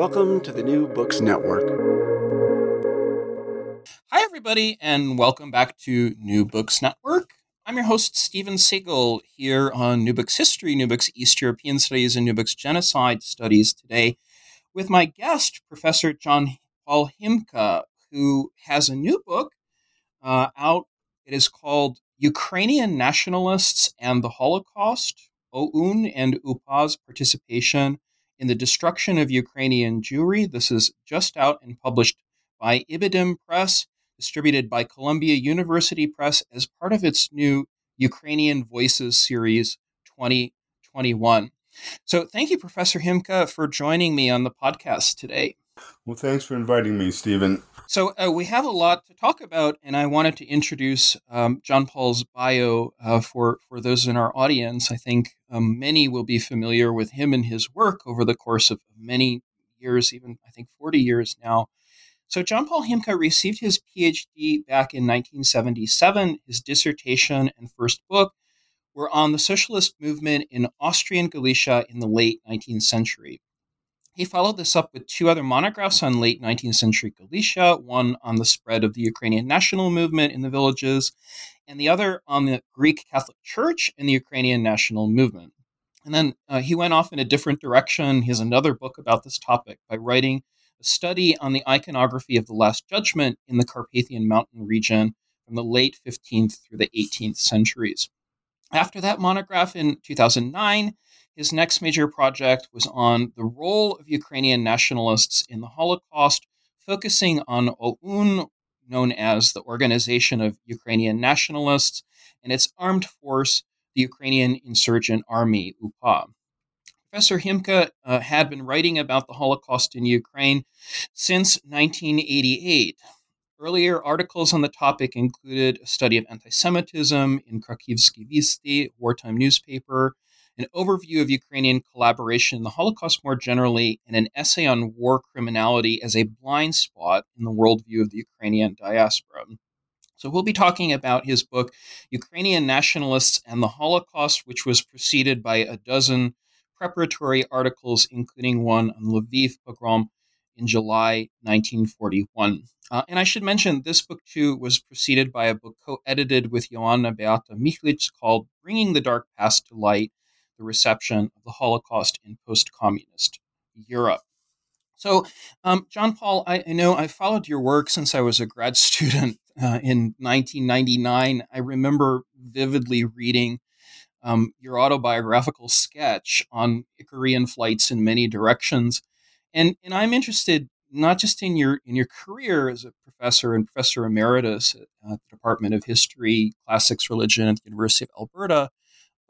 Welcome to the New Books Network. Hi, everybody, and welcome back to New Books Network. I'm your host, Steven Seegel, here on New Books History, New Books East European Studies, and New Books Genocide Studies today with my guest, Professor John Paul Himka, who has a new book uh, out. It is called Ukrainian Nationalists and the Holocaust, OUN and UPA's Participation in the Destruction of Ukrainian Jewry. This is just out and published by Ibidem Press, distributed by Columbia University Press as part of its new Ukrainian Voices series 2021. So, thank you, Professor Himka, for joining me on the podcast today. Well, thanks for inviting me, Stephen. So, uh, we have a lot to talk about, and I wanted to introduce um, John Paul's bio uh, for, for those in our audience. I think um, many will be familiar with him and his work over the course of many years, even I think 40 years now. So, John Paul Himka received his PhD back in 1977. His dissertation and first book were on the socialist movement in Austrian Galicia in the late 19th century. He followed this up with two other monographs on late 19th century Galicia, one on the spread of the Ukrainian national movement in the villages, and the other on the Greek Catholic Church and the Ukrainian national movement. And then uh, he went off in a different direction. He has another book about this topic by writing a study on the iconography of the Last Judgment in the Carpathian Mountain region from the late 15th through the 18th centuries. After that monograph in 2009, his next major project was on the role of Ukrainian nationalists in the Holocaust, focusing on OUN, known as the Organization of Ukrainian Nationalists, and its armed force, the Ukrainian Insurgent Army, UPA. Professor Himka uh, had been writing about the Holocaust in Ukraine since 1988. Earlier articles on the topic included a study of anti Semitism in Krakivski Visti, wartime newspaper, an overview of Ukrainian collaboration in the Holocaust more generally, and an essay on war criminality as a blind spot in the worldview of the Ukrainian diaspora. So we'll be talking about his book, Ukrainian Nationalists and the Holocaust, which was preceded by a dozen preparatory articles, including one on Lviv pogrom in July 1941. Uh, and I should mention this book too was preceded by a book co-edited with Joanna Beata Michlich called "Bringing the Dark Past to Light: The Reception of the Holocaust in Post-Communist Europe." So, um, John Paul, I, I, know I followed your work since I was a grad student uh, in 1999. I remember vividly reading um, your autobiographical sketch on Icarian flights in many directions. And, and I'm interested not just in your in your career as a professor and professor emeritus at, at the Department of History, Classics, Religion at the University of Alberta,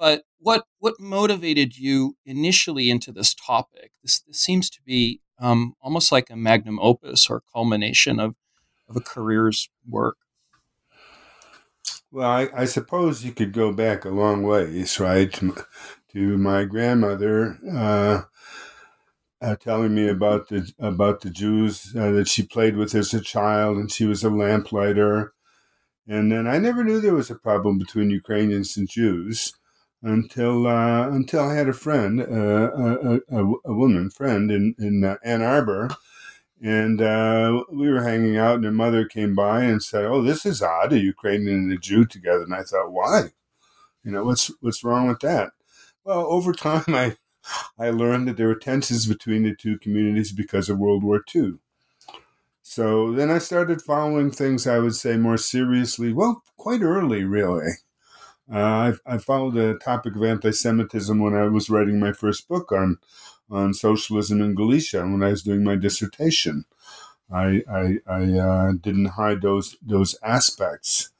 but what what motivated you initially into this topic? This, this seems to be um, almost like a magnum opus or culmination of of a career's work. Well, I, I, suppose you could go back a long ways, right? To, my grandmother uh, uh, telling me about the about the Jews uh, that she played with as a child, and she was a lamplighter. And then I never knew there was a problem between Ukrainians and Jews until uh, until I had a friend, uh, a, a, a, woman friend in in uh, Ann Arbor and uh, we were hanging out, and her mother came by and said, "Oh, this is odd, a Ukrainian and a Jew together." And I thought, "Why? You know, what's what's wrong with that?" Well, over time, I I learned that there were tensions between the two communities because of World War II. so then I started following things I would say more seriously. Well, quite early, really. Uh, I, I, followed the topic of anti-Semitism when I was writing my first book on on socialism in Galicia when I was doing my dissertation. I I, I uh, didn't hide those those aspects,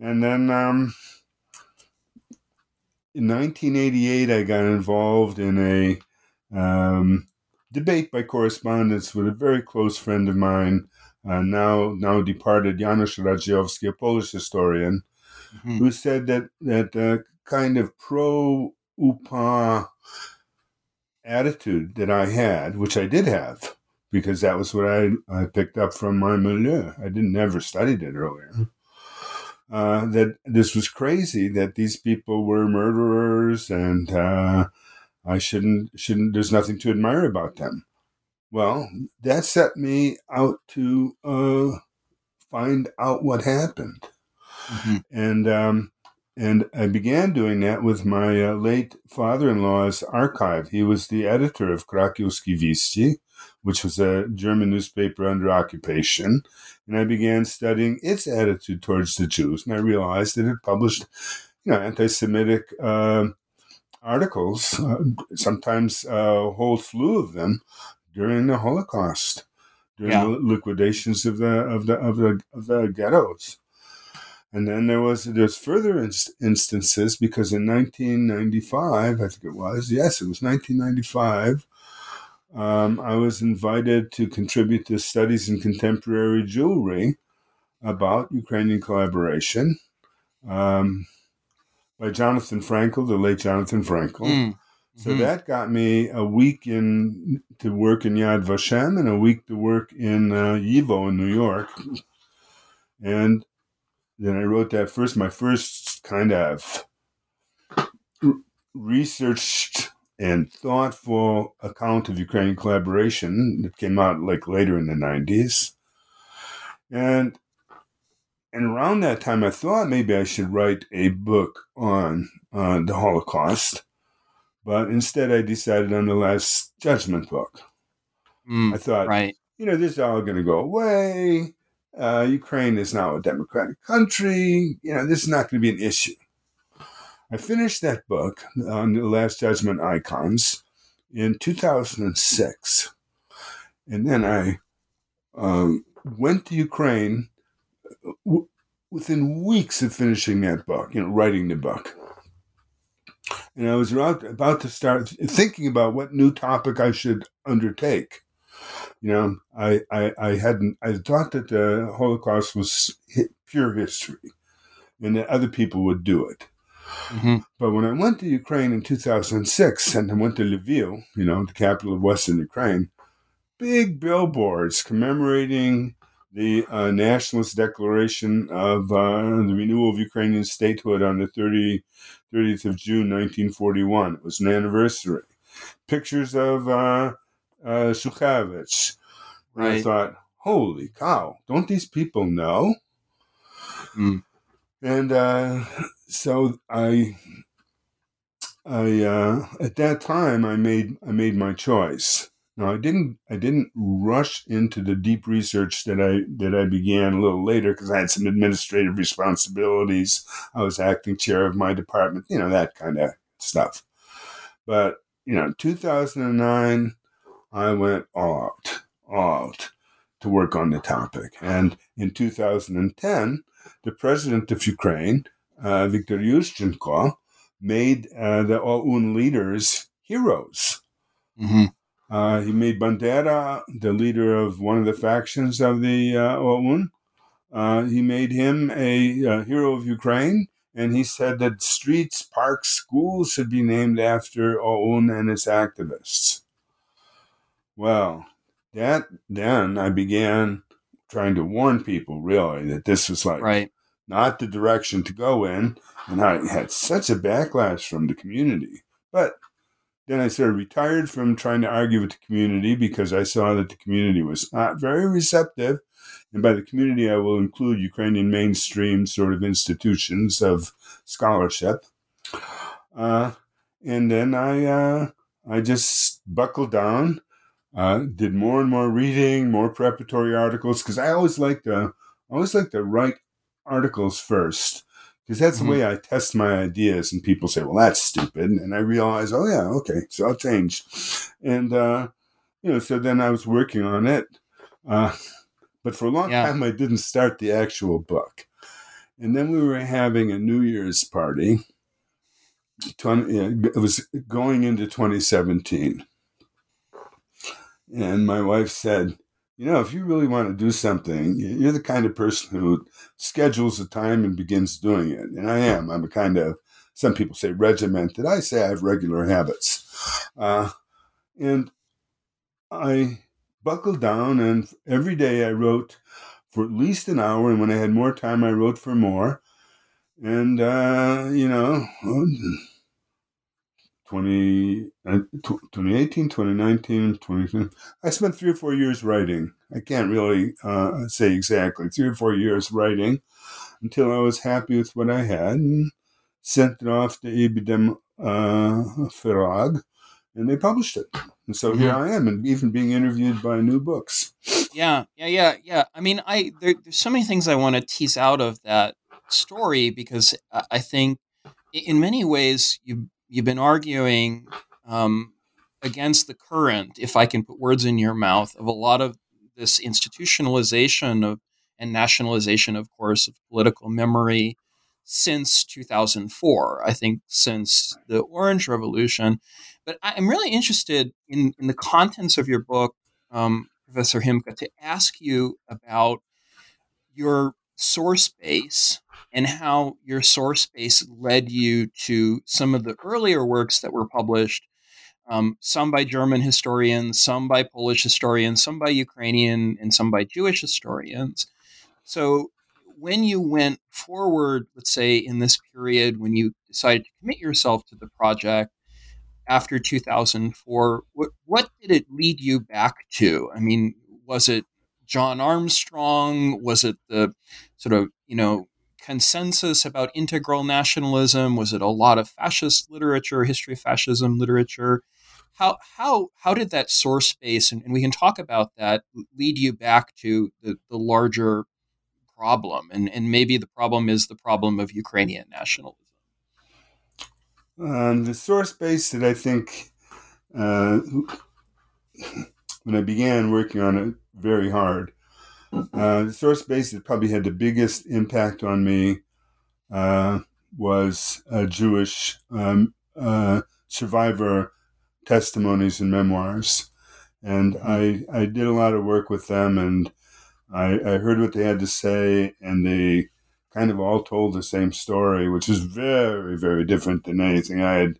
and then um, in 1988 I got involved in a um, debate by correspondence with a very close friend of mine, uh, now now departed Janusz Radziejowski, a Polish historian, mm-hmm. who said that that uh, kind of pro UPA attitude that I had, which I did have, because that was what I, I picked up from my milieu. I didn't never studied it earlier. Uh, that this was crazy that these people were murderers and uh, I shouldn't shouldn't there's nothing to admire about them. Well, that set me out to uh, find out what happened, mm-hmm. and um, and I began doing that with my uh, late father-in-law's archive. He was the editor of Krakowski Wieści, which was a German newspaper under occupation, and I began studying its attitude towards the Jews. And I realized that it published, you know, anti-Semitic uh, articles, uh, sometimes a whole slew of them, during the Holocaust, during yeah. the liquidations of the of the of the of the ghettos. And then there was there's further inst- instances because in 1995, I think it was, yes, it was 1995. Um, I was invited to contribute to studies in contemporary Jewry about Ukrainian collaboration. Um, by Jonathan Frankel, the late Jonathan Frankel. Mm. So mm-hmm. that got me a week in to work in Yad Vashem and a week to work in uh, YIVO in New York. And then I wrote that first, my first kind of researched and thoughtful account of Ukrainian collaboration that came out like later in the 90s. And and around that time, I thought maybe I should write a book on uh, the Holocaust, but instead I decided on the Last Judgment book. Mm, I thought, right. you know, this is all going to go away. Uh, Ukraine is now a democratic country. You know, this is not going to be an issue. I finished that book on the Last Judgment icons in 2006. And then I um, went to Ukraine w- within weeks of finishing that book, you know, writing the book. And I was about to start thinking about what new topic I should undertake. You know, I, I, I hadn't, I thought that the Holocaust was pure history and that other people would do it. Mm-hmm. But when I went to Ukraine in 2006 and I went to Lviv, you know, the capital of Western Ukraine, big billboards commemorating the uh, nationalist declaration of uh, the renewal of Ukrainian statehood on the 30, 30th of June 1941. It was an anniversary. Pictures of uh, uh, Shukhevych. Right. I thought, holy cow, don't these people know? Mm. And uh, so I, I uh, at that time I made I made my choice. Now I didn't I didn't rush into the deep research that I that I began a little later because I had some administrative responsibilities. I was acting chair of my department, you know that kind of stuff. But you know, 2009, I went out, out to work on the topic. And in 2010, the president of Ukraine, uh, Viktor Yushchenko, made uh, the OUN leaders heroes. Mm-hmm. Uh, he made Bandera the leader of one of the factions of the uh, OUN. Uh, he made him a, a, hero of Ukraine, and he said that streets, parks, schools should be named after OUN and its activists. Well, that then I began trying to warn people really that this was like right. not the direction to go in, and I had such a backlash from the community. But then I sort of retired from trying to argue with the community because I saw that the community was not very receptive. And by the community, I will include Ukrainian mainstream sort of institutions of scholarship. Uh, and then I, uh, I just buckled down. Uh, did more and more reading, more preparatory articles because I always like to I always like to write articles first because that's mm-hmm. the way I test my ideas. And people say, "Well, that's stupid," and I realize, "Oh yeah, okay, so I'll change." And uh, you know, so then I was working on it, uh, but for a long yeah. time I didn't start the actual book. And then we were having a New Year's party. 20, it was going into 2017 and my wife said, You know, if you really want to do something, you're the kind of person who schedules the time and begins doing it. And I am. I'm a kind of, some people say regimented. I say I have regular habits. Uh, and I buckled down, and every day I wrote for at least an hour. And when I had more time, I wrote for more. And, uh, you know, 20, uh, 2018, 2019, 2020. I spent three or four years writing. I can't really uh, say exactly, three or four years writing until I was happy with what I had and sent it off to Ibidem uh, Verlag and they published it. And so mm-hmm. here I am, and even being interviewed by new books. Yeah, yeah, yeah, yeah. I mean, I there, there's so many things I want to tease out of that story because I think, in many ways, you you've been arguing um, against the current, if I can put words in your mouth, of a lot of this institutionalization of and nationalization, of course, of political memory since 2004. I think since the Orange Revolution. But I'm really interested in, in the contents of your book, um, Professor Himka, to ask you about your source base and how your source base led you to some of the earlier works that were published, um, some by German historians, some by Polish historians, some by Ukrainian, and some by Jewish historians. So, when you went forward, let's say in this period when you decided to commit yourself to the project after 2004, what, what did it lead you back to? I mean, was it John Armstrong? Was it the sort of, you know, consensus about integral nationalism? Was it a lot of fascist literature, history of fascism literature? How how how did that source base, and, and we can talk about that, lead you back to the, the larger problem? And and maybe the problem is the problem of Ukrainian nationalism. Um, the source base that I think uh, when I began working on it very hard uh, the source base that probably had the biggest impact on me uh, was Jewish um, uh, survivor testimonies and memoirs. And. I, I did a lot of work with them, and I, I heard what they had to say, and they kind of all told the same story, which is very, very different than anything I had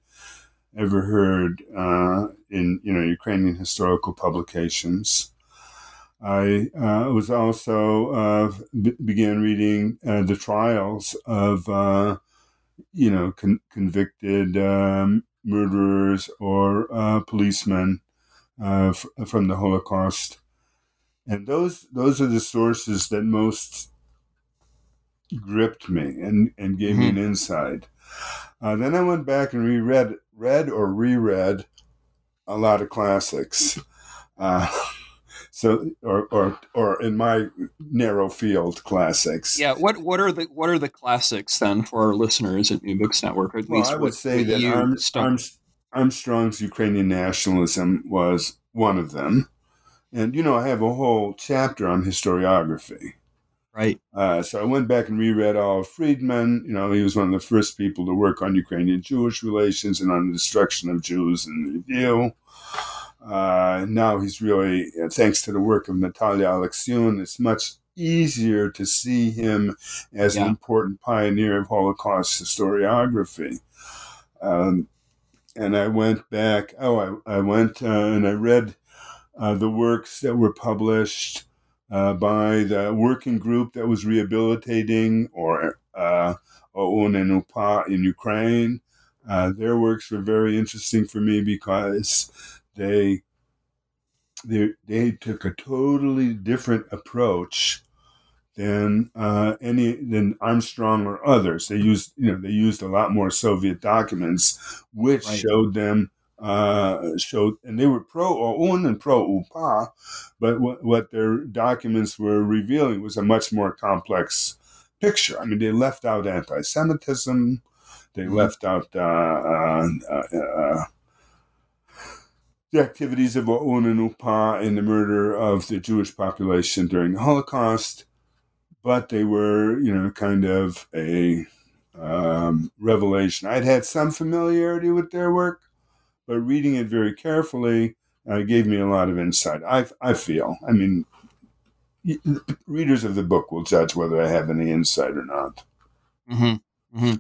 ever heard uh, in you know Ukrainian historical publications. I uh, was also uh, b- began reading uh, the trials of uh, you know con- convicted um, murderers or uh, policemen uh, f- from the Holocaust, and those those are the sources that most gripped me and, and gave mm-hmm. me an insight. then I went back and reread read or reread a lot of classics. So, or, or, or in my narrow field, classics. Yeah. What, what are the, what are the classics then for our listeners at New Books Network? At well, least I would say that Arm, Arm, Armstrong's Ukrainian nationalism was one of them. And, you know, I have a whole chapter on historiography. Right. Uh, so I went back and reread all of Friedman. You know, he was one of the first people to work on Ukrainian Jewish relations and on the destruction of Jews in the review. Uh, now he's really, uh, thanks to the work of Natalia Aleksiun, it's much easier to see him as yeah. an important pioneer of Holocaust historiography. Um, and I went back, oh, I, I went uh, and I read uh, the works that were published uh, by the working group that was rehabilitating or uh, OUN and UPA in Ukraine. Uh, their works were very interesting for me because they they they took a totally different approach than uh, any than Armstrong or others. They used you know they used a lot more Soviet documents, which right. showed them uh, showed, and they were pro OUN and pro UPA, but what, what their documents were revealing was a much more complex picture. I mean, they left out anti-Semitism, they mm-hmm. left out uh, uh, uh, uh the activities of OUN and UPA in the murder of the Jewish population during the Holocaust, but they were, you know, kind of a um, revelation. I'd had some familiarity with their work, but reading it very carefully uh, gave me a lot of insight. I, I feel. I mean, readers of the book will judge whether I have any insight or not. Mm-hmm. Mm-hmm.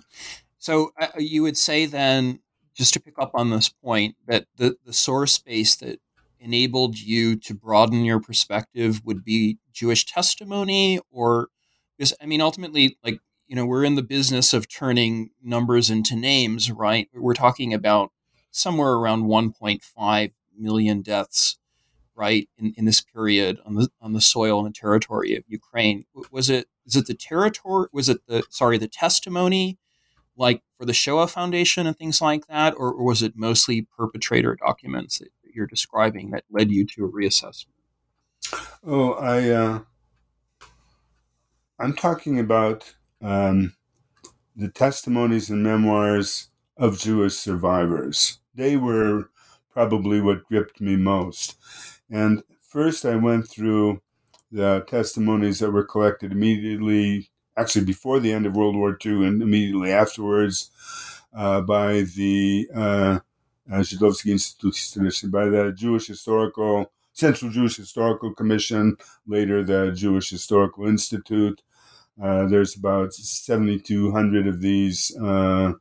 So uh, you would say then, just to pick up on this point, that the, the source base that enabled you to broaden your perspective would be Jewish testimony, or because I mean, ultimately, like you know, we're in the business of turning numbers into names, right? We're talking about somewhere around 1.5 million deaths, right, in, in this period on the on the soil and territory of Ukraine. Was it is it the territory? Was it the sorry the testimony, like for the Shoah Foundation and things like that, or, or was it mostly perpetrator documents that, you're describing that led you to a reassessment? Oh, I uh, I'm talking about um, the testimonies and memoirs of Jewish survivors they were probably what gripped me most. And first, I went through the testimonies that were collected immediately, actually before the end of World War II and immediately afterwards, uh, by the uh, Żydowski Instytut, by the Jewish Historical Central Jewish Historical Commission, later the Jewish Historical Institute. Uh, there's about 7,200 of these uh,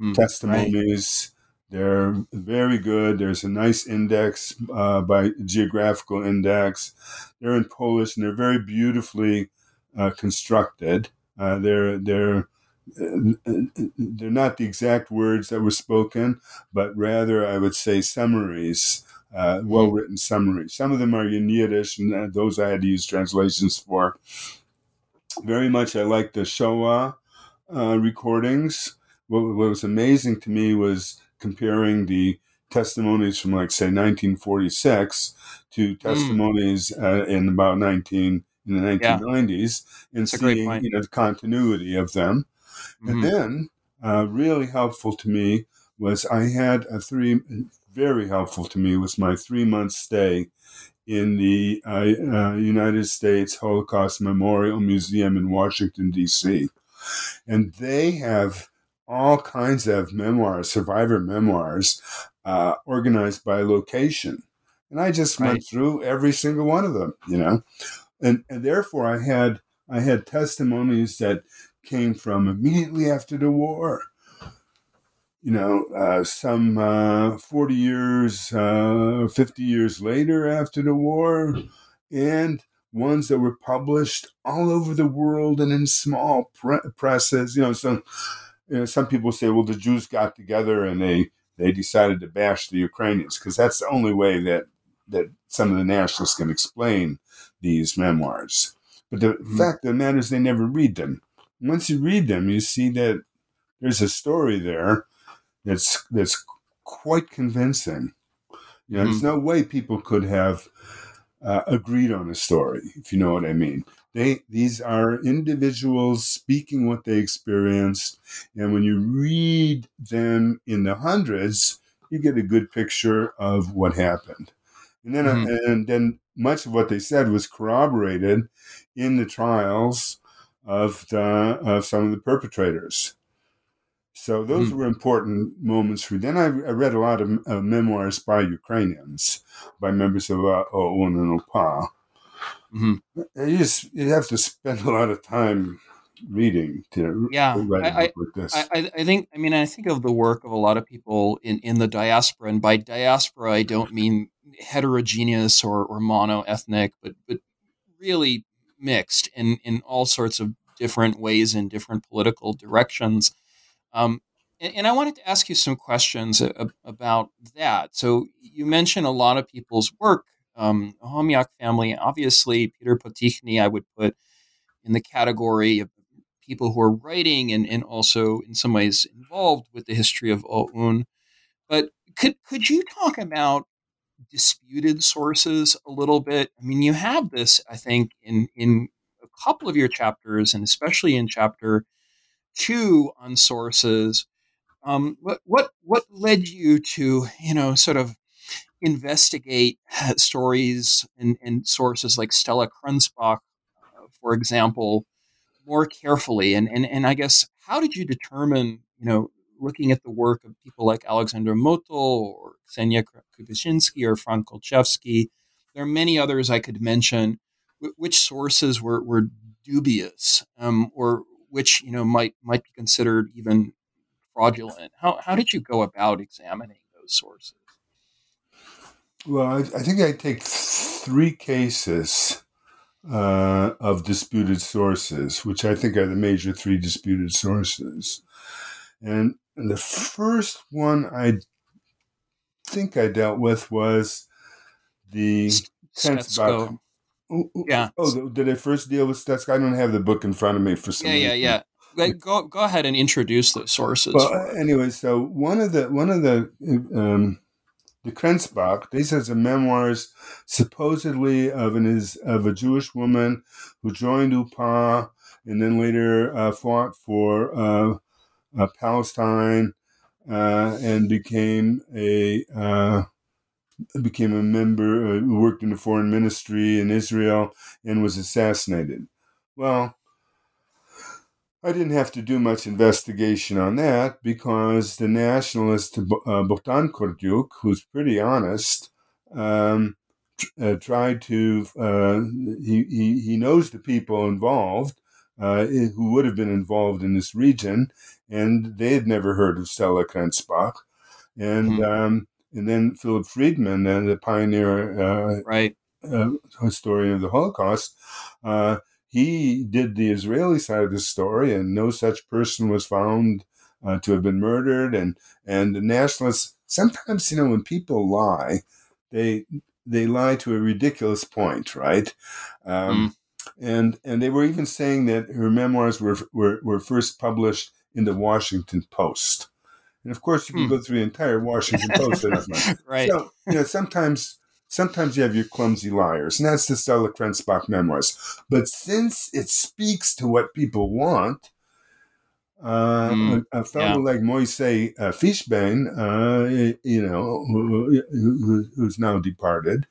mm, testimonies. Right. They're very good. There's a nice index uh, by geographical index. They're in Polish and they're very beautifully uh, constructed. Uh, they're they're they're not the exact words that were spoken, but rather I would say summaries, uh, well written summaries. Some of them are in Yiddish, and uh, those I had to use translations for. Very much, I like the Shoah uh, recordings. What, what was amazing to me was comparing the testimonies from like say 1946 to hmm. testimonies mm. uh, in about 19 in the 1990s yeah. and seeing you know the continuity of them mm-hmm. and then uh, really helpful to me was i had a three very helpful to me was my three month stay in the uh, uh united states holocaust memorial museum in washington d.c and they have all kinds of memoirs, survivor memoirs, uh, organized by location. And I just right. went through every single one of them, you know, and, and therefore I had I had testimonies that came from immediately after the war. You know, uh, some uh, 40 years, uh, 50 years later after the war, and ones that were published all over the world and in small pre- presses. You know, so you know, some people say, well, the Jews got together and they they decided to bash the Ukrainians because that's the only way that that some of the nationalists can explain these memoirs. But the mm-hmm. fact of the matter is, they never read them. Once you read them, you see that there's a story there that's that's quite convincing. You know, mm-hmm. there's no way people could have uh, agreed on a story, if you know what I mean. They these are individuals speaking what they experienced, and when you read them in the hundreds, you get a good picture of what happened. And then mm-hmm. and then much of what they said was corroborated in the trials of the, of some of the perpetrators. So those mm-hmm. were important moments for me. Then I, I read a lot of uh, memoirs by Ukrainians, by members of uh, OUN and UPA. Mm-hmm. You just you have to spend a lot of time reading to yeah write I, like this. I, I think I mean I think of the work of a lot of people in, in the diaspora, and by diaspora I don't mean heterogeneous or, or mono ethnic, but but really mixed in in all sorts of different ways in different political directions. Um, and, and, I wanted to ask you some questions a, about that. So you mentioned a lot of people's work um, Chomiak family, obviously, Peter Potichnyj, I would put in the category of people who are writing and, and also in some ways involved with the history of OUN. But could could you talk about disputed sources a little bit? I mean, you have this, I think, in in a couple of your chapters, and especially in chapter two on sources. Um, what what what led you to you know sort of investigate stories and, and sources like Stella Krenzbach, uh, for example, more carefully? And, and and I guess how did you determine you know looking at the work of people like Alexander Motyl or Ksenia Kubishinsky or Frank Golczewski, there are many others I could mention. Which sources were, were dubious, um, or which you know might might be considered even fraudulent? How how did you go about examining those sources? Well, I, I think I take three cases uh, of disputed sources, which I think are the major three disputed sources. And the first one I think I dealt with was the Stetsko. Oh, yeah. Oh, did I first deal with Stetsko? I don't have the book in front of me for some. Yeah, yeah, yeah. Like, go go ahead and introduce those sources. Well, anyway, so one of the one of the um, the Krenzbach, these are the memoirs supposedly of an is of a Jewish woman who joined UPA and then later uh, fought for uh, uh, Palestine uh, and became a uh, became a member, uh, worked in the foreign ministry in Israel, and was assassinated. Well, I didn't have to do much investigation on that because the nationalist uh, Kordyuk, who's pretty honest, um, uh, tried to, uh, he, he, he knows the people involved uh, who would have been involved in this region, and they had never heard of Stella Krenzbach. And mm-hmm. um, and then Philip Friedman, uh, the pioneer, uh, right, uh, historian of the Holocaust, uh, he did the Israeli side of the story, and no such person was found uh, to have been murdered. And and the nationalists sometimes, you know, when people lie, they they lie to a ridiculous point, right? Um, mm. And and they were even saying that her memoirs were were, were first published in the Washington Post. And of course, you can hmm. go through the entire Washington Post. right. So, you know, sometimes sometimes you have your clumsy liars, and that's the Stella Krenzbach memoirs. But since it speaks to what people want, uh, mm, a, a, fellow yeah. like Moise uh, Fishbein, uh, you know, who, who, who's now departed,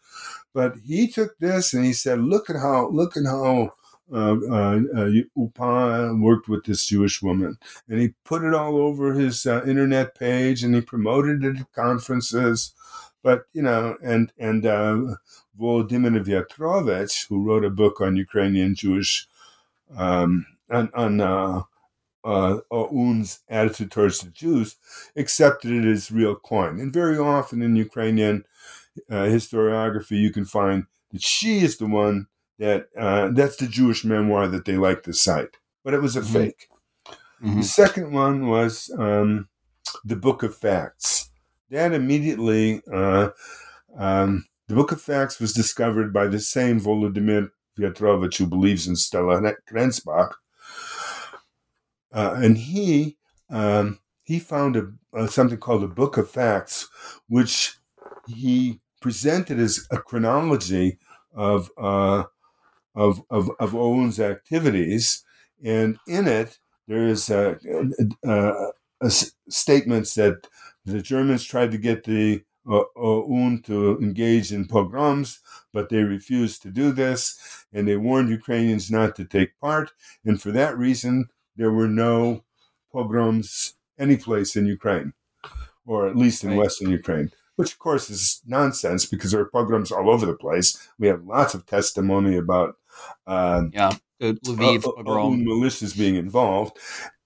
but he took this and he said, "Look at how, look at how uh, uh, uh, UPA worked with this Jewish woman, and he put it all over his uh, internet page, and he promoted it at conferences. But you know, and and uh, Volodymyr Viatrovych, who wrote a book on Ukrainian Jewish um, on, on uh, uh, OUN's attitude towards the Jews, accepted it as real coin. And very often in Ukrainian uh, historiography, you can find that she is the one that uh, that's the Jewish memoir that they like to cite, but it was a mm-hmm. fake. Mm-hmm. The second one was um, the Book of Facts. That immediately, uh, um, the Book of Facts was discovered by the same Volodymyr Viatrovych who believes in Stella Krenzbach, uh, and he um, he found a, a, something called a Book of Facts, which he presented as a chronology of uh, of, of, of OUN's activities. And in it, there is a, a, a statements that the Germans tried to get the uh, OUN to engage in pogroms, but they refused to do this, and they warned Ukrainians not to take part. And for that reason, there were no pogroms anyplace in Ukraine, or at least in right. Western Ukraine which of course is nonsense because there are pogroms all over the place. We have lots of testimony about uh, yeah, Lviv uh, pogrom. militias being involved,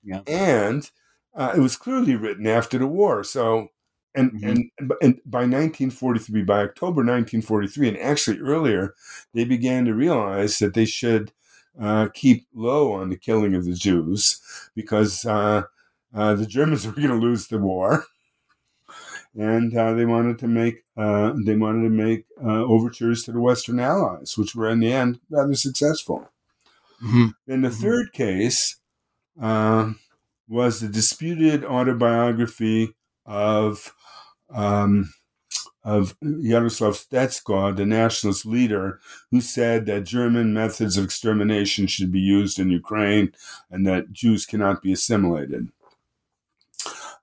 yeah. and uh, it was clearly written after the war. So, and, mm-hmm. and and by 1943, by October 1943, and actually earlier, they began to realize that they should uh, keep low on the killing of the Jews because uh, uh, the Germans were going to lose the war and uh, they wanted to make uh, they wanted to make uh, overtures to the Western Allies, which were in the end rather successful. Mm-hmm. Then the mm-hmm. third case uh, was the disputed autobiography of um, of Yaroslav Stetsko, the nationalist leader, who said that German methods of extermination should be used in Ukraine and that Jews cannot be assimilated.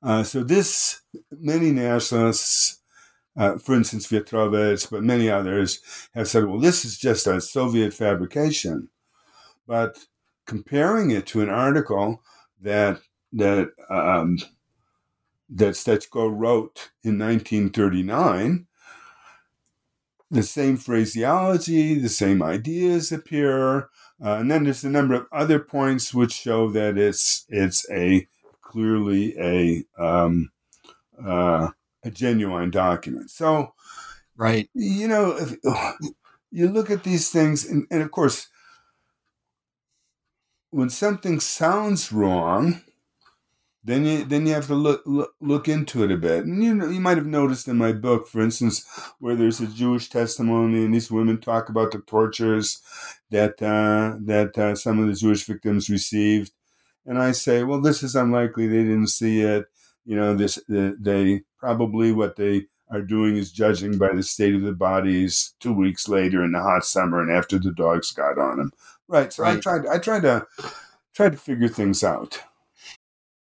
Uh, so this, many nationalists, uh, for instance, Vetrovets, but many others, have said, well, this is just a Soviet fabrication. But comparing it to an article that that um, that Stetsko wrote in 1939, the same phraseology, the same ideas appear, uh, and then there's a number of other points which show that it's it's a clearly a um, uh, a genuine document. So, right, you know, if, you look at these things, and, and of course, when something sounds wrong then you then you have to look, look look into it a bit. And you know, you might have noticed in my book, for instance, where there's a Jewish testimony, and these women talk about the tortures that uh, that uh, some of the Jewish victims received, and I say, well, this is unlikely. They didn't see it. You know, this they probably what they are doing is judging by the state of the bodies two weeks later in the hot summer and after the dogs got on them. Right. So right. I tried. I tried to try to figure things out.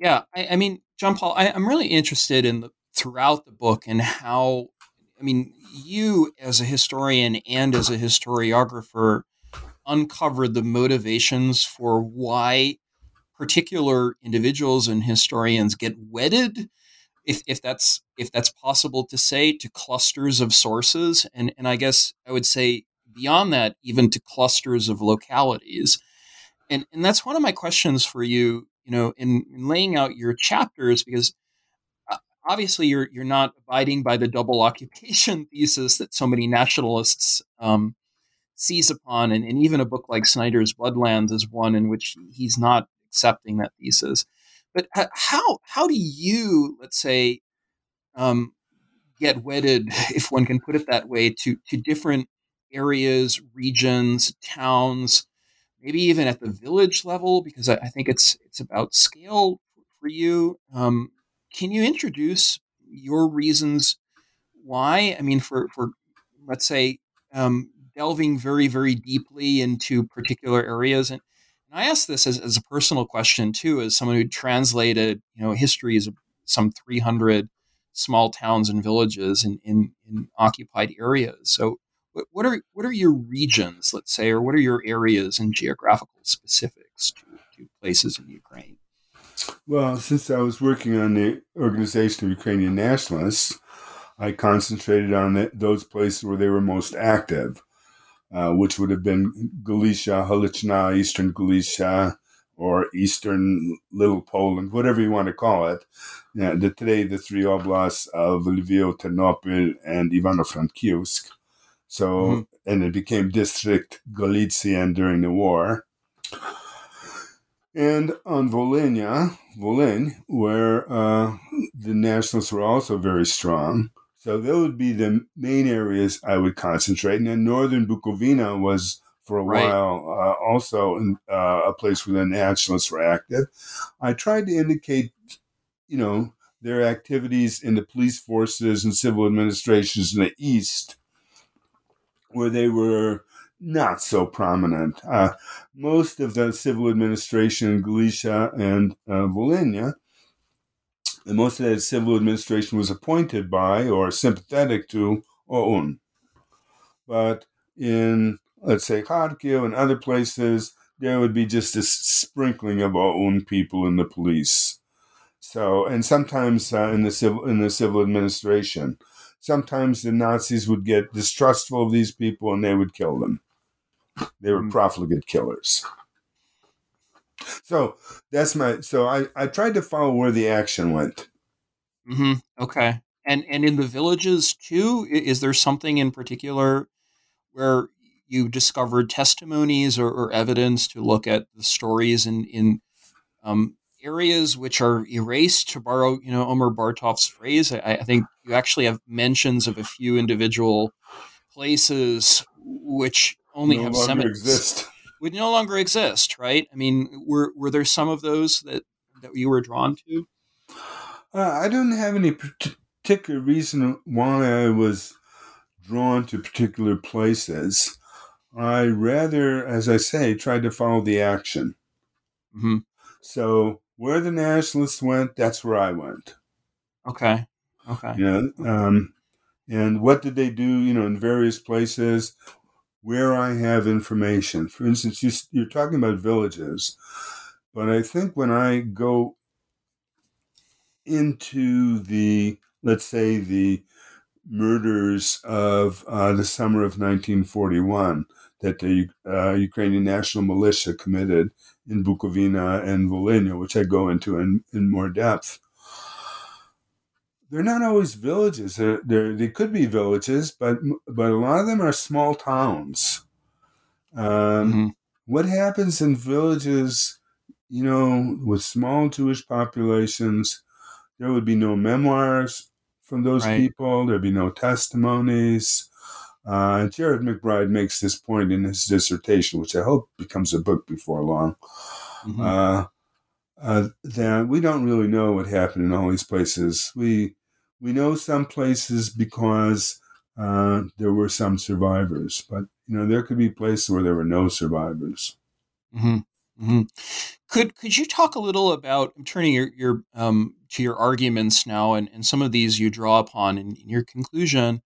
Yeah, I, I mean, John Paul, I, am really interested in the throughout the book and how, I mean, you as a historian and as a historiographer uncovered the motivations for why particular individuals and historians get wedded if, if that's if that's possible to say to clusters of sources. And and I guess I would say beyond that even to clusters of localities. And and that's one of my questions for you you know, in, in laying out your chapters, because uh, obviously you're you're not abiding by the double occupation thesis that so many nationalists um, seize upon, and, and even a book like Snyder's Bloodlands is one in which he's not accepting that thesis. But how how do you, let's say, um, get wedded, if one can put it that way, to to different areas, regions, towns, maybe even at the village level, because I, I think it's it's about scale for you. Um, can you introduce your reasons why? I mean, for for let's say um, delving very very deeply into particular areas, and, and I ask this as, as a personal question too, as someone who translated you know histories of some three hundred small towns and villages in, in, in occupied areas. So what are what are your regions, let's say, or what are your areas and geographical specifics to, to places in Ukraine? Well, since I was working on the Organization of Ukrainian Nationalists, I concentrated on the, those places where they were most active, uh, which would have been Galicia, Halychyna, Eastern Galicia, or Eastern Little Poland, whatever you want to call it. Yeah, the, today, the three oblasts of Lviv, Ternopil, and Ivano-Frankivsk. So, mm-hmm. and it became District Galician during the war. And on Volhynia, Volyn, where uh, the nationalists were also very strong. So those would be the main areas I would concentrate. And then northern Bukovina was for a right. while uh, also in, uh, a place where the nationalists were active. I tried to indicate, you know, their activities in the police forces and civil administrations in the east where they were not so prominent. Uh, most of the civil administration in Galicia and uh, Volhynia, and most of that civil administration was appointed by or sympathetic to OUN. But in, let's say, Kharkiv and other places, there would be just a sprinkling of OUN people in the police. So, and sometimes uh, in the civil in the civil administration sometimes the Nazis would get distrustful of these people and they would kill them. They were hmm. profligate killers. So that's my. So I I tried to follow where the action went. Mm-hmm. Okay. And and in the villages too, is there something in particular where you discovered testimonies or, or evidence to look at the stories in in um, areas which are erased? To borrow, you know, Omer Bartov's phrase, I, I think you actually have mentions of a few individual places which only no have cemeteries exist. would no longer exist, right? I mean, were were there some of those that that you were drawn to? Uh, I don't have any particular reason why I was drawn to particular places. I rather, as I say, tried to follow the action. Mm-hmm. So where the nationalists went, that's where I went. Okay. Okay. Know, um, and what did they do? You know, in various places where I have information. For instance, you, you're talking about villages, but I think when I go into the, let's say, the murders of uh, the summer of 1941 that the uh, Ukrainian National Militia committed in Bukovina and Volhynia, which I go into in, in more depth. They're not always villages. They're, they're, they could be villages, but but a lot of them are small towns. Um, Mm-hmm. What happens in villages, you know, with small Jewish populations, there would be no memoirs from those Right. people. There'd be no testimonies. Uh, Jared McBride makes this point in his dissertation, which I hope becomes a book before long. Mhm. Uh, uh, that we don't really know what happened in all these places. We we know some places because uh, there were some survivors, but you know there could be places where there were no survivors. hmm hmm Could could you talk a little about I'm turning your your um, to your arguments now, and, and some of these you draw upon in, in your conclusion,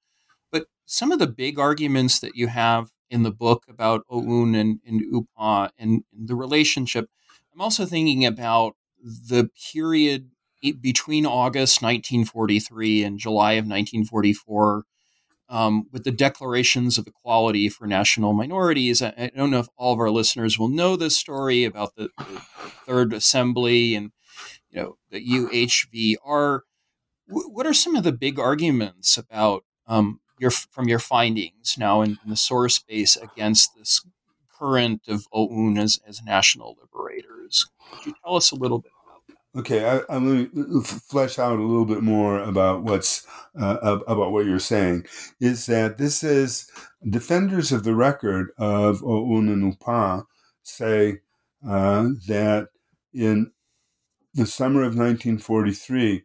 some of the big arguments that you have in the book about OUN and, and UPA and, and the relationship. I'm also thinking about the period between August 1943 and July of 1944 um, with the declarations of equality for national minorities. I, I don't know if all of our listeners will know this story about the, the Third Assembly and you know the UHVR. W- what are some of the big arguments about um, your from your findings now in, in the source base against this current of OUN as, as national liberators? Could you tell us a little bit about that? Okay, I, I'm going to flesh out a little bit more about what's uh, about what you're saying. Is that this is defenders of the record of OUN and say uh, that in the summer of 1943,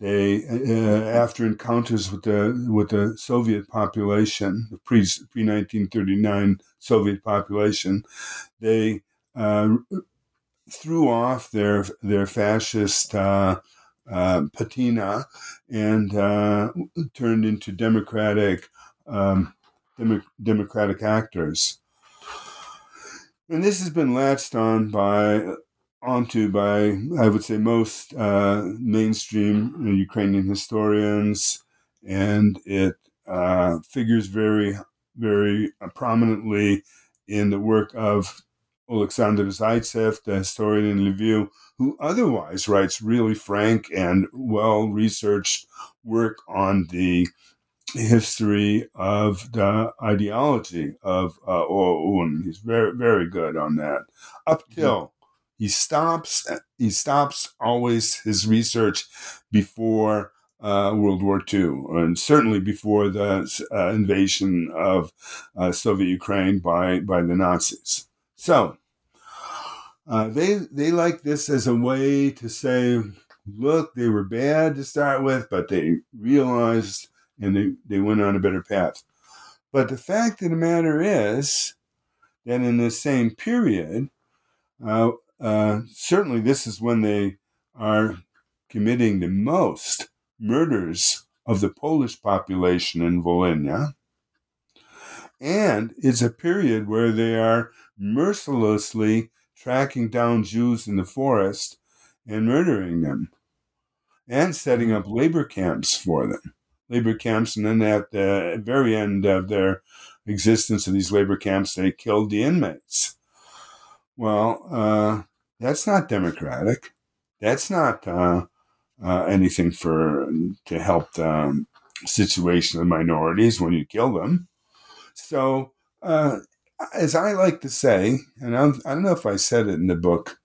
they uh, after encounters with the with the Soviet population, the pre pre 1939 Soviet population, they uh, threw off their their fascist uh, uh, patina and uh, turned into democratic um, demo- democratic actors. And this has been latched on by onto by I would say most uh, mainstream Ukrainian historians, and it uh, figures very very prominently in the work of Alexander Zaitsev, the historian in Lviv, who otherwise writes really frank and well researched work on the history of the ideology of uh, OUN. He's very, very good on that. Up till he stops, he stops always his research before uh, World War II, and certainly before the uh, invasion of uh, Soviet Ukraine by by the Nazis. So uh, they they like this as a way to say, look, they were bad to start with, but they realized and they, they went on a better path. But the fact of the matter is that in the same period, uh, uh, certainly this is when they are committing the most murders of the Polish population in Volhynia. And it's a period where they are mercilessly tracking down Jews in the forest and murdering them and setting up labor camps for them. Labor camps, and then at the very end of their existence of these labor camps, they killed the inmates. Well, uh, that's not democratic. That's not uh, uh, anything for to help the situation of minorities when you kill them. So, uh, as I like to say, and I don't, I don't know if I said it in the book,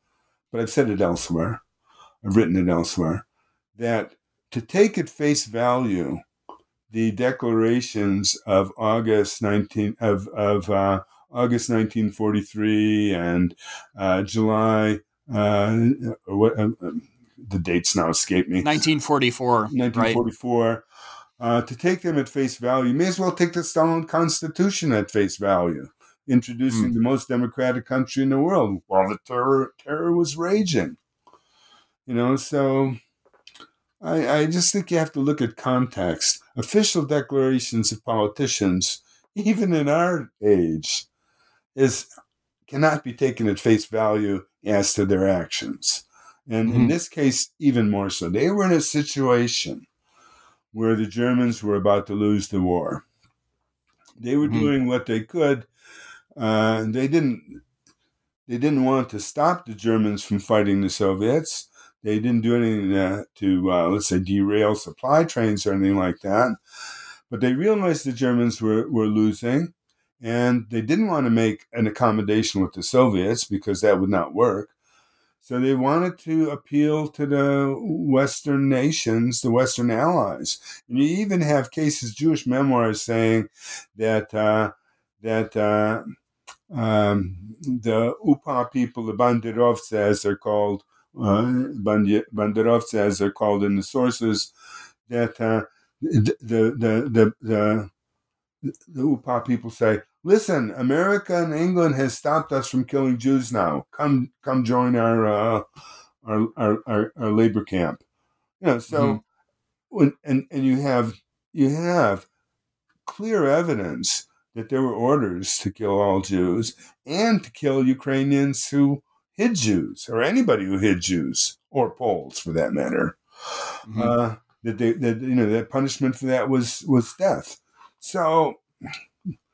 but I've said it elsewhere. I've written it elsewhere that to take at face value the declarations of August 19 of of uh, August 1943 and uh, July uh, what uh, the dates now escape me 1944 1944 right? Uh, to take them at face value, you may as well take the Stalin Constitution at face value, introducing mm. the most democratic country in the world while the terror terror was raging. You know, so I, I just think you have to look at context. Official declarations of politicians, even in our age, is cannot be taken at face value as to their actions. And mm-hmm. in this case, even more so. They were in a situation where the Germans were about to lose the war. They were mm-hmm. doing what they could. Uh, they didn't. They didn't want to stop the Germans from fighting the Soviets. They didn't do anything uh, to, uh, let's say, derail supply trains or anything like that. But they realized the Germans were, were losing, and they didn't want to make an accommodation with the Soviets because that would not work. So they wanted to appeal to the Western nations, the Western allies. And you even have cases, Jewish memoirs saying that, uh, that, uh, um, the UPA people, the Banderovs, as they're called, uh, as they're called in the sources, that uh, the, the, the, the, the UPA people say, listen, America and England has stopped us from killing Jews now. Come, come join our, uh, our, our, our, our, labor camp. You know, so, mm-hmm. when, and, and you have, you have clear evidence that there were orders to kill all Jews and to kill Ukrainians who hid Jews or anybody who hid Jews or Poles for that matter. Mm-hmm. Uh, that they, that you know that punishment for that was was death. So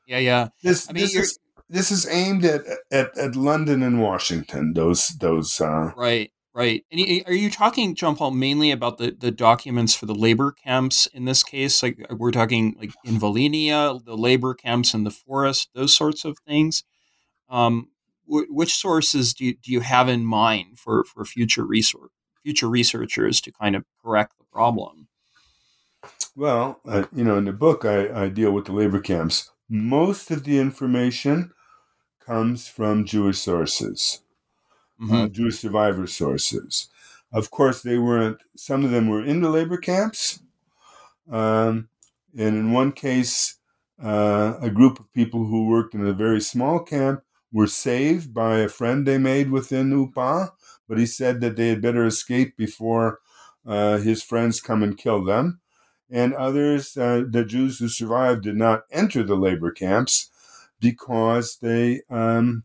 yeah, yeah. This I mean, this is this is aimed at, at at London and Washington. Those those uh, right. Right. And are you talking, John Paul, mainly about the, the documents for the labor camps in this case? Like we're talking like in Volhynia, the labor camps in the forest, those sorts of things. Um, w- which sources do you, do you have in mind for, for future resource future researchers to kind of correct the problem? Well, uh, you know, in the book, I, I deal with the labor camps. Most of the information comes from Jewish sources, mm-hmm. uh, Jewish survivor sources. Of course, they weren't. Some of them were in the labor camps, um, and in one case, uh, a group of people who worked in a very small camp were saved by a friend they made within UPA, but he said that they had better escape before uh, his friends come and kill them. And others, uh, the Jews who survived, did not enter the labor camps because they um,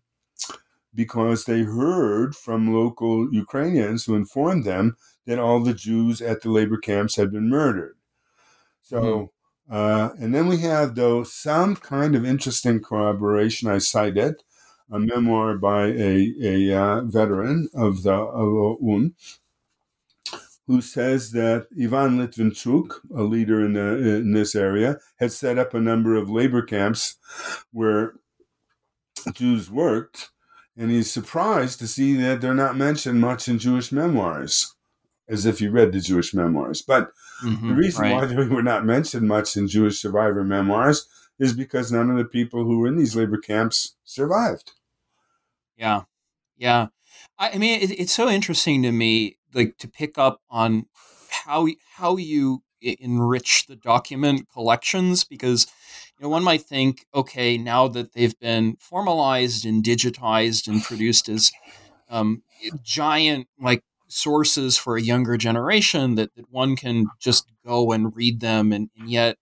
because they heard from local Ukrainians who informed them that all the Jews at the labor camps had been murdered. So. Mm-hmm. Uh, and then we have, though, some kind of interesting corroboration. I cited a memoir by a, a uh, veteran of the of OUN who says that Ivan Litvinchuk, a leader in, the, in this area, has set up a number of labor camps where Jews worked, and he's surprised to see that they're not mentioned much in Jewish memoirs, as if you read the Jewish memoirs. But mm-hmm, the reason right. why they were not mentioned much in Jewish survivor memoirs is because none of the people who were in these labor camps survived. Yeah, yeah. I, I mean, it, it's so interesting to me, like to pick up on how how you enrich the document collections because you know one might think okay now that they've been formalized and digitized and produced as um, giant like sources for a younger generation that, that one can just go and read them and, and yet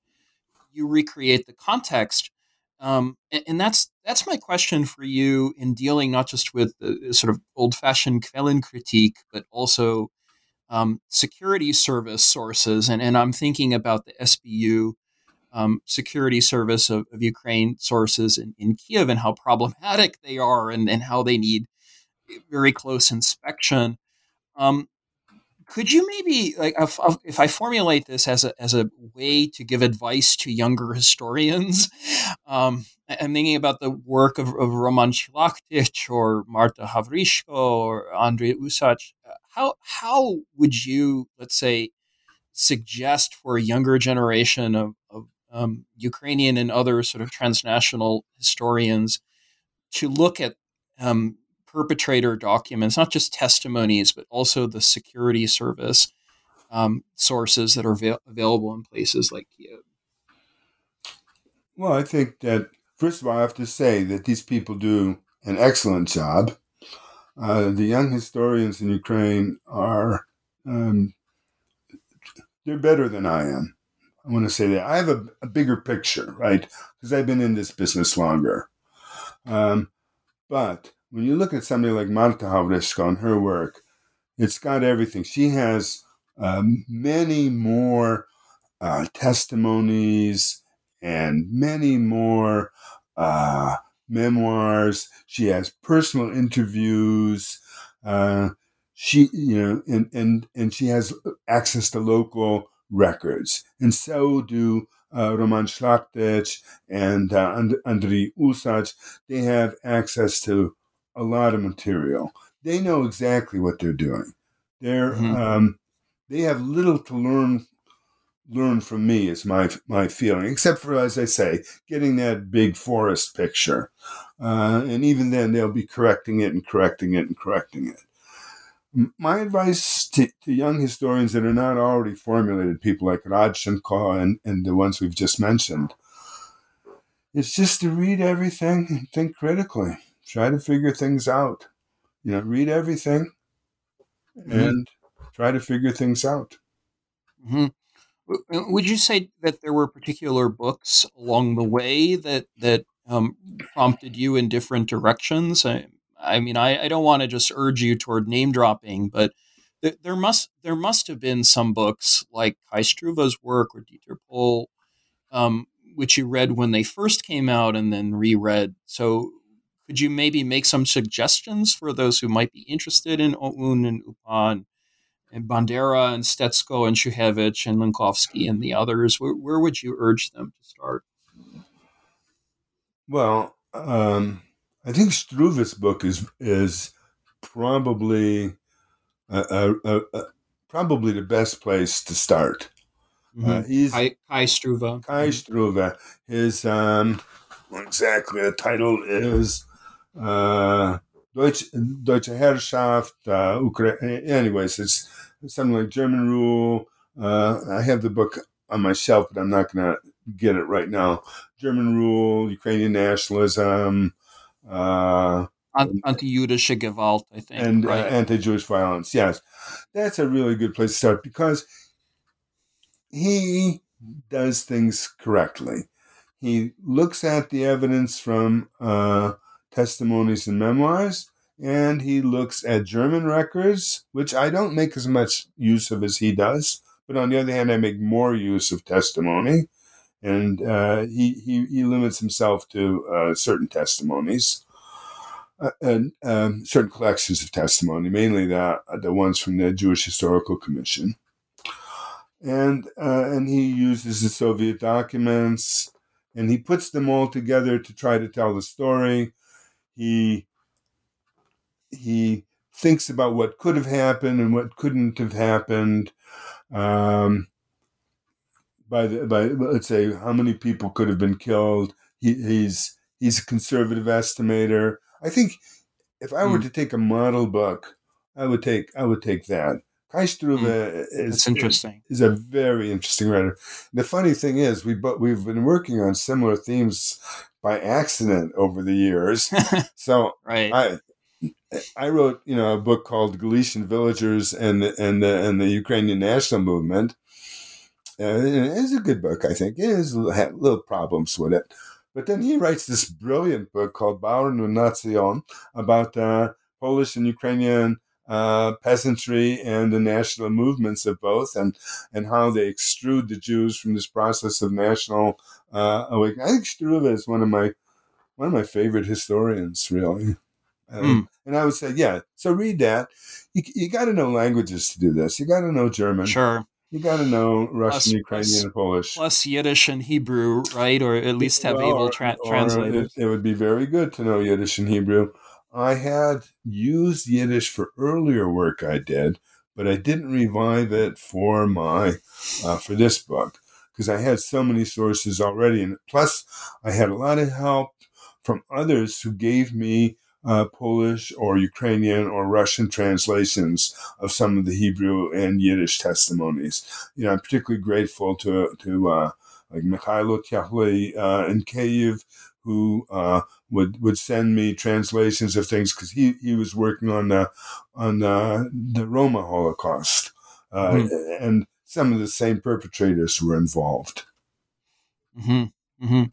you recreate the context um, and, and, that's that's my question for you in dealing not just with the sort of old-fashioned Quellen critique, but also um, security service sources. And, and I'm thinking about the SBU um, security service of, of, Ukraine sources in, in Kiev and how problematic they are and, and how they need very close inspection. Um, could you maybe like if, if, I formulate this as a as a way to give advice to younger historians? Um, I'm thinking about the work of, of Roman Szlachtic or Marta Havryshko or Andrei Usach. How how would you let's say suggest for a younger generation of, of um, Ukrainian and other sort of transnational historians to look at um, perpetrator documents, not just testimonies, but also the security service um, sources that are va- available in places like Kiev? Well, I think that, first of all, I have to say that these people do an excellent job. Uh, the young historians in Ukraine are, um, they're better than I am. I want to say that. I have a, a bigger picture, right? Because I've been in this business longer. Um, but when you look at somebody like Marta Havryshko and her work, it's got everything. She has um, many more uh, testimonies and many more uh, memoirs. She has personal interviews. Uh, she, you know, and, and, and she has access to local records. And so do uh, Roman Szlachtic and uh, And-. They have access to a lot of material. They know exactly what they're doing. They're mm-hmm. um, they have little to learn learn from me is my my feeling, except for as I say, getting that big forest picture, uh, and even then they'll be correcting it and correcting it and correcting it. My advice to, to young historians that are not already formulated, people like Radchenko and, and the ones we've just mentioned, is just to read everything and think critically try to figure things out. You know, read everything mm-hmm. and try to figure things out. Mm-hmm. Would you say that there were particular books along the way that that um, prompted you in different directions? I, I mean, I, I don't want to just urge you toward name dropping, but th- there must there must have been some books like Kai Struve's work or Dieter Pohl, um, which you read when they first came out and then reread. So could you maybe make some suggestions for those who might be interested in OUN and Upan and, and Bandera and Stetsko and Shukhevych and Lenkavsky and the others? Where, where would you urge them to start? Well, um, I think Struve's book is is probably a, a, a, probably the best place to start. Mm-hmm. Uh, he's Kai, Kai Struve. Kai Struve. His um, exactly the title is uh, Deutsche, Deutsche Herrschaft, uh, Ukraine. Anyways, it's something like German rule. Uh, I have the book on my shelf, but I'm not going to get it right now. German rule, Ukrainian nationalism, uh, anti-Jüdische Gewalt, I think, and uh, right? uh, anti-Jewish violence. Yes, that's a really good place to start because he does things correctly. He looks at the evidence from uh, testimonies and memoirs, and he looks at German records, which I don't make as much use of as he does. But on the other hand, I make more use of testimony, and uh, he, he, he limits himself to uh, certain testimonies. Uh, and um, certain collections of testimony, mainly the the ones from the Jewish Historical Commission, and uh, and he uses the Soviet documents, and he puts them all together to try to tell the story he he thinks about what could have happened and what couldn't have happened. Um, by the by, let's say how many people could have been killed. He, he's he's a conservative estimator. I think if I were mm. to take a model book, I would take I would take that. Kai Struve mm. is interesting. Is a very interesting writer. The funny thing is, we but we've been working on similar themes by accident over the years. so right. I I wrote, you know, a book called Galician Villagers and the, and the, and the Ukrainian National Movement. Uh, it's a good book, I think. It has little problems with it. But then he writes this brilliant book called Bauern und Nation about uh, Polish and Ukrainian uh, peasantry and the national movements of both, and and how they extrude the Jews from this process of national uh, awakening. I think Struve is one of my one of my favorite historians, really. mm. And I would say, yeah. So read that. You, you got to know languages to do this. You got to know German. Sure. You got to know Russian, plus, Ukrainian, plus, and Polish. Plus Yiddish and Hebrew, right? Or at least have well, able tra- translators. It, it would be very good to know Yiddish and Hebrew. I had used Yiddish for earlier work I did, but I didn't revive it for my uh, for this book because I had so many sources already, and plus I had a lot of help from others who gave me uh, Polish or Ukrainian or Russian translations of some of the Hebrew and Yiddish testimonies. You know, I'm particularly grateful to to uh, like Mikhailo Tyahli uh, in who uh, would would send me translations of things because he, he was working on the on the, the Roma Holocaust, uh, mm-hmm. and some of the same perpetrators were involved. Mm-hmm. Mm-hmm.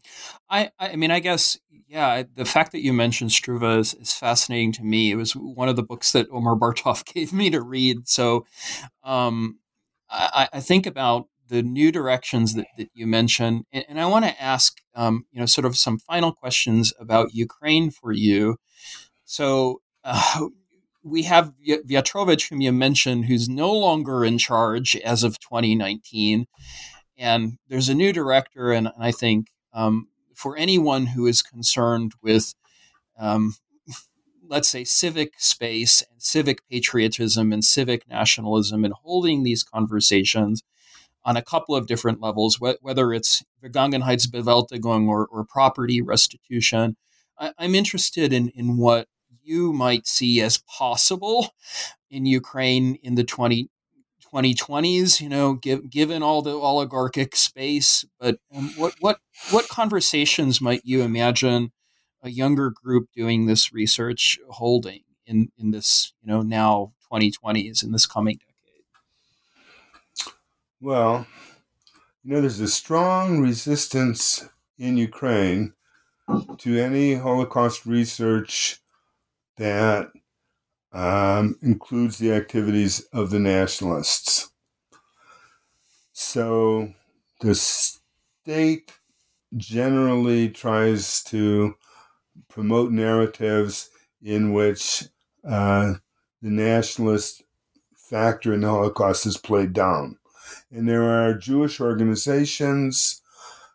I I mean I guess yeah, the fact that you mentioned Struve is, is, fascinating to me. It was one of the books that Omer Bartov gave me to read. So um, I, I, think about the new directions that, that you mentioned, and, and I want to ask, um, you know, sort of some final questions about Ukraine for you. So uh, we have Viatrovych, whom you mentioned, who's no longer in charge as of 2019, and there's a new director, and I think um, for anyone who is concerned with, um, let's say, civic space and civic patriotism and civic nationalism and holding these conversations on a couple of different levels, wh- whether it's Vergangenheitsbewältigung or, or property restitution. I, am interested in, in what you might see as possible in Ukraine in the 20, 2020s, you know, give, given all the oligarchic space. But um, what what what conversations might you imagine a younger group doing this research holding in in this you know now 2020s in this coming decade? Well, you know, there's a strong resistance in Ukraine to any Holocaust research that um, includes the activities of the nationalists. So the state generally tries to promote narratives in which uh, the nationalist factor in the Holocaust is played down. And there are Jewish organizations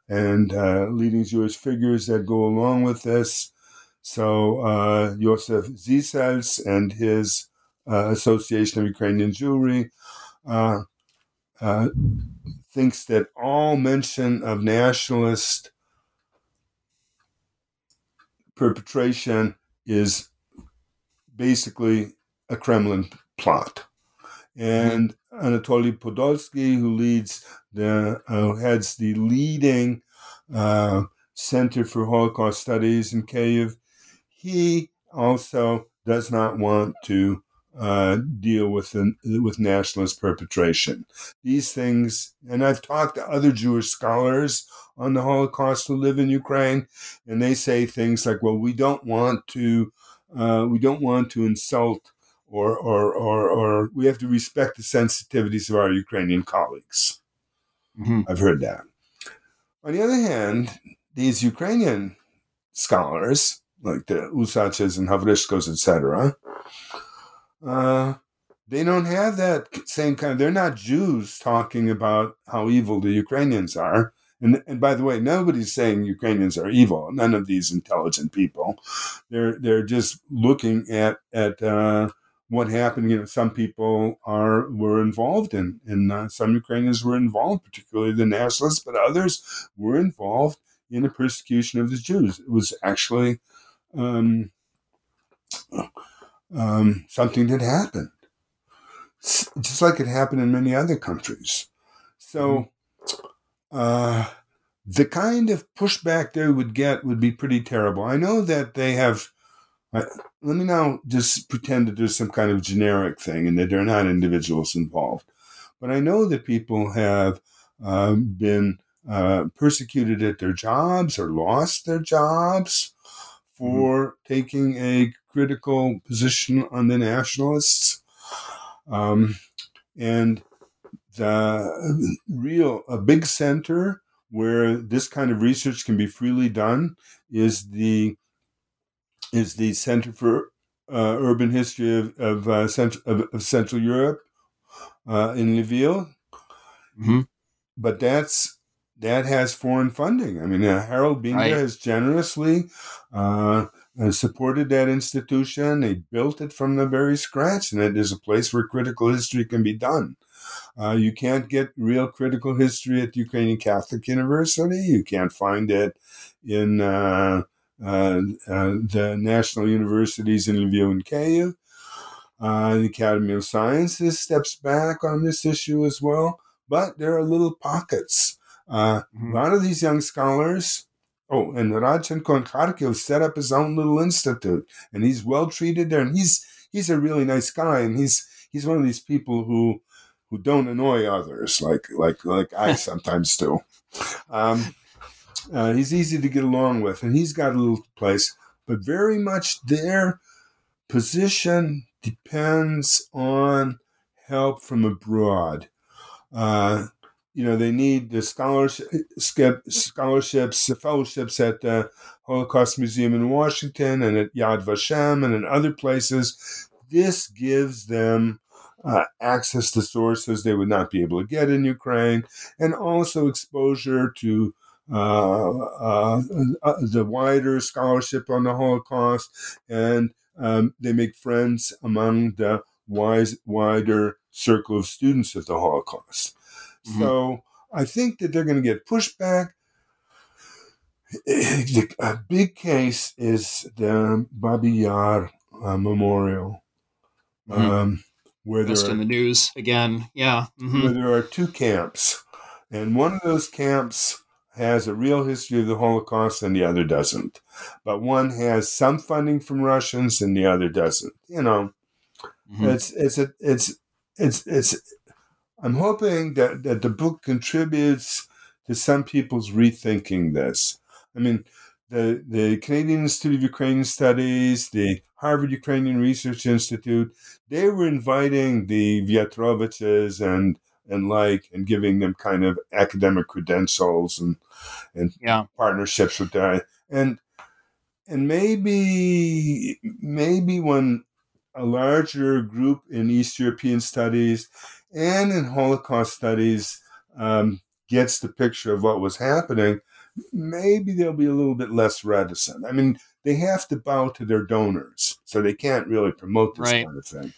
and uh, leading Jewish figures that go along with this so uh, Joseph Zissels and his uh, Association of Ukrainian Jewry uh, uh, thinks that all mention of nationalist perpetration is basically a Kremlin plot. And Anatoly Podolsky, who leads the, uh, heads the leading uh, Center for Holocaust Studies in Kiev, he also does not want to uh, deal with the, with nationalist perpetration. These things, and I've talked to other Jewish scholars on the Holocaust who live in Ukraine, and they say things like, "Well, we don't want to, uh, we don't want to insult." Or, or, or, or we have to respect the sensitivities of our Ukrainian colleagues. Mm-hmm. I've heard that. On the other hand, these Ukrainian scholars like the Usaches and Havryshkos, etc., uh, they don't have that same kind of, they're not Jews talking about how evil the Ukrainians are. And, and by the way, nobody's saying Ukrainians are evil. None of these intelligent people. They're they're just looking at at uh, what happened. You know, some people are were involved in, and uh, some Ukrainians were involved, particularly the nationalists, but others were involved in the persecution of the Jews. It was actually um, um, something that happened, just like it happened in many other countries. So, uh, the kind of pushback they would get would be pretty terrible. I know that they have. Let me now just pretend that there's some kind of generic thing and that there are not individuals involved. But I know that people have uh, been uh, persecuted at their jobs or lost their jobs for mm-hmm. taking a critical position on the nationalists. Um, and the real, a big center where this kind of research can be freely done is the is the Center for uh, urban history of of, uh, central, of, of Central Europe uh, in Lviv. Mm-hmm. But that's that has foreign funding. I mean, uh, Harald Binder Right. has generously uh, uh, supported that institution. They built it from the very scratch, and it is a place where critical history can be done. Uh, you can't get real critical history at Ukrainian Catholic University. You can't find it in uh, the national universities in Lviv and Kiev. Uh, the Academy of Sciences steps back on this issue as well, but there are little pockets. Uh, Mhm. A lot of these young scholars, oh, and Radchenko in Kharkiv set up his own little institute, and he's well treated there, and he's he's a really nice guy, and he's he's one of these people who who don't annoy others like like like I sometimes do. Um, uh, he's easy to get along with, and he's got a little place, but very much their position depends on help from abroad. Uh, you know, they need the scholarship, scholarships, fellowships at the Holocaust Museum in Washington and at Yad Vashem and in other places. This gives them uh, access to sources they would not be able to get in Ukraine, and also exposure to the wider scholarship on the Holocaust, and um, they make friends among the wise, wider circle of students of the Holocaust. Mhm. So I think that they're going to get pushback. A big case is the Babi Yar uh, Memorial, Mhm. um, where Just in the news again. Yeah. Mhm. where there are two camps, and one of those camps has a real history of the Holocaust and the other doesn't. But one has some funding from Russians and the other doesn't. You know, Mhm. it's it's a, it's it's it's. I'm hoping that that the book contributes to some people's rethinking this. I mean, the the Canadian Institute of Ukrainian Studies, the Harvard Ukrainian Research Institute, they were inviting the Viatrovyches and and like and giving them kind of academic credentials and and Yeah. partnerships with that and and maybe maybe when a larger group in East European studies and in Holocaust studies um, gets the picture of what was happening, maybe they'll be a little bit less reticent. I mean, they have to bow to their donors, so they can't really promote this Right. kind of thing.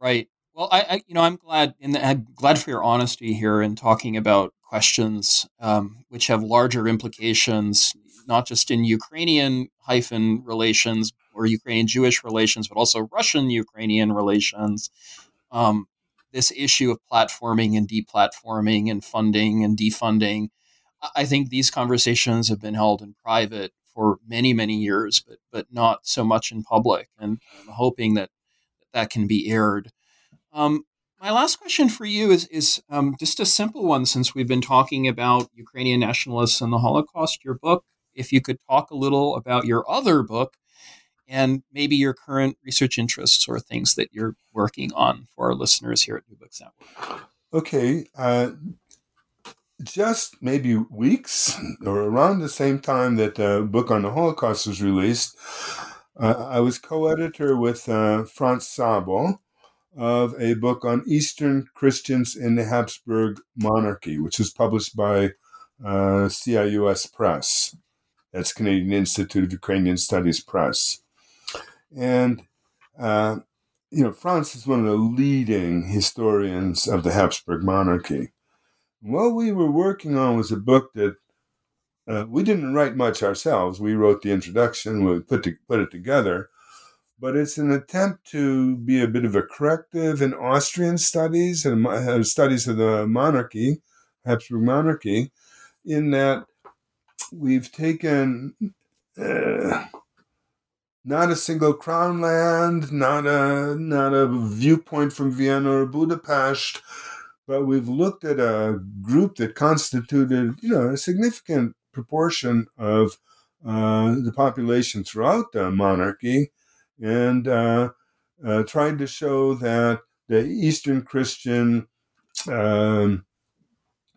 Right. Well, I, I you know, I'm glad the, I'm glad for your honesty here in talking about questions um, which have larger implications, not just in Ukrainian hyphen relations or Ukrainian Jewish relations, but also Russian Ukrainian relations. Um, this issue of platforming and deplatforming and funding and defunding. I- I think these conversations have been held in private for many, many years, but but not so much in public. And I'm hoping that that can be aired. Um, my last question for you is is um, just a simple one, since we've been talking about Ukrainian nationalists and the Holocaust. Your book, if you could talk a little about your other book, and maybe your current research interests or things that you're working on for our listeners here at New Books Network. Okay. Uh, just maybe weeks or around the same time that the book on the Holocaust was released, uh, I was co editor with uh, Franz Szabo of a book on Eastern Christians in the Habsburg monarchy, which was published by uh, CIUS Press. That's Canadian Institute of Ukrainian Studies Press. And uh, you know, Franz is one of the leading historians of the Habsburg monarchy. What we were working on was a book that uh, we didn't write much ourselves. We wrote the introduction, we put, to, put it together, but it's an attempt to be a bit of a corrective in Austrian studies and uh, studies of the monarchy, Habsburg monarchy, in that we've taken. Uh, not a single crown land, not a not a viewpoint from Vienna or Budapest, but we've looked at a group that constituted, you know, a significant proportion of uh, the population throughout the monarchy, and uh, uh, tried to show that the Eastern Christian um,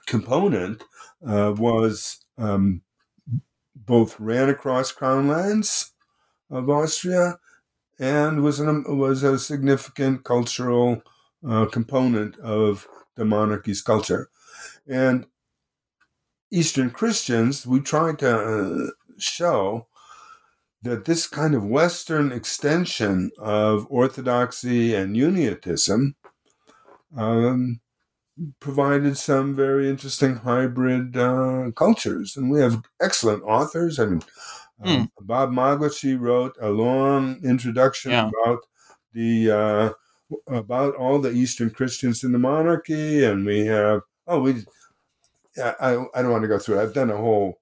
component uh, was um, both ran across crown lands of Austria and was an, was a significant cultural uh, component of the monarchy's culture. And Eastern Christians, we try to uh, show that this kind of Western extension of Orthodoxy and Unionism um, provided some very interesting hybrid uh, cultures. And we have excellent authors. I mean, um, mm. Bob Moglitz wrote a long introduction yeah. about the uh, about all the Eastern Christians in the monarchy, and we have oh we I I don't want to go through. it. I've done a whole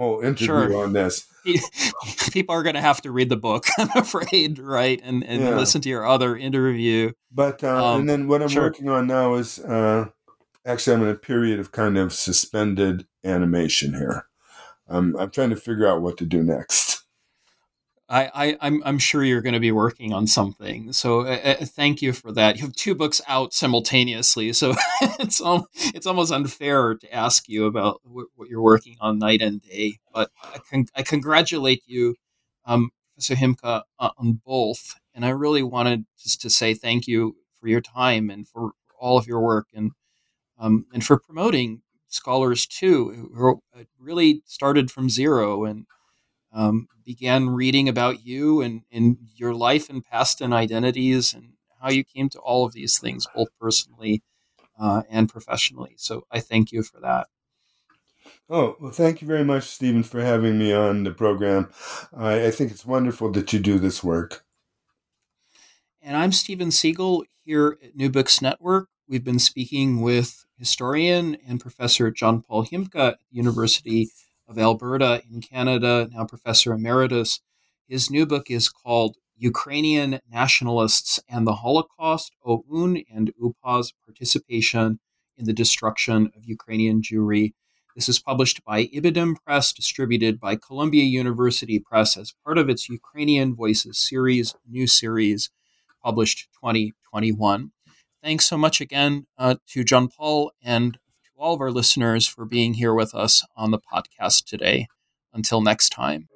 whole interview sure. on this. People are going to have to read the book, I'm afraid, right, and and yeah. listen to your other interview. But uh, um, and then what I'm sure. working on now is uh, actually I'm in a period of kind of suspended animation here. Um, I'm trying to figure out what to do next. I, am I'm, I'm sure you're going to be working on something. So uh, uh, thank you for that. You have two books out simultaneously, so it's um, it's almost unfair to ask you about what, what you're working on night and day. But I, con- I congratulate you, um, Professor Himka, uh, on both. And I really wanted just to say thank you for your time and for all of your work and um, and for promoting scholars too, who really started from zero and um, began reading about you and, and your life and past and identities and how you came to all of these things, both personally uh, and professionally. So I thank you for that. Oh, well, thank you very much, Steven, for having me on the program. I, I think it's wonderful that you do this work. And I'm Steven Seegel here at New Books Network. We've been speaking with historian and professor John Paul Himka at the University of Alberta in Canada, now professor emeritus. His new book is called Ukrainian Nationalists and the Holocaust, OUN and UPA's Participation in the Destruction of Ukrainian Jewry. This is published by Ibidem Press, distributed by Columbia University Press as part of its Ukrainian Voices series, new series, published 2021. Thanks so much again uh, to John Paul and all of our listeners for being here with us on the podcast today. Until next time.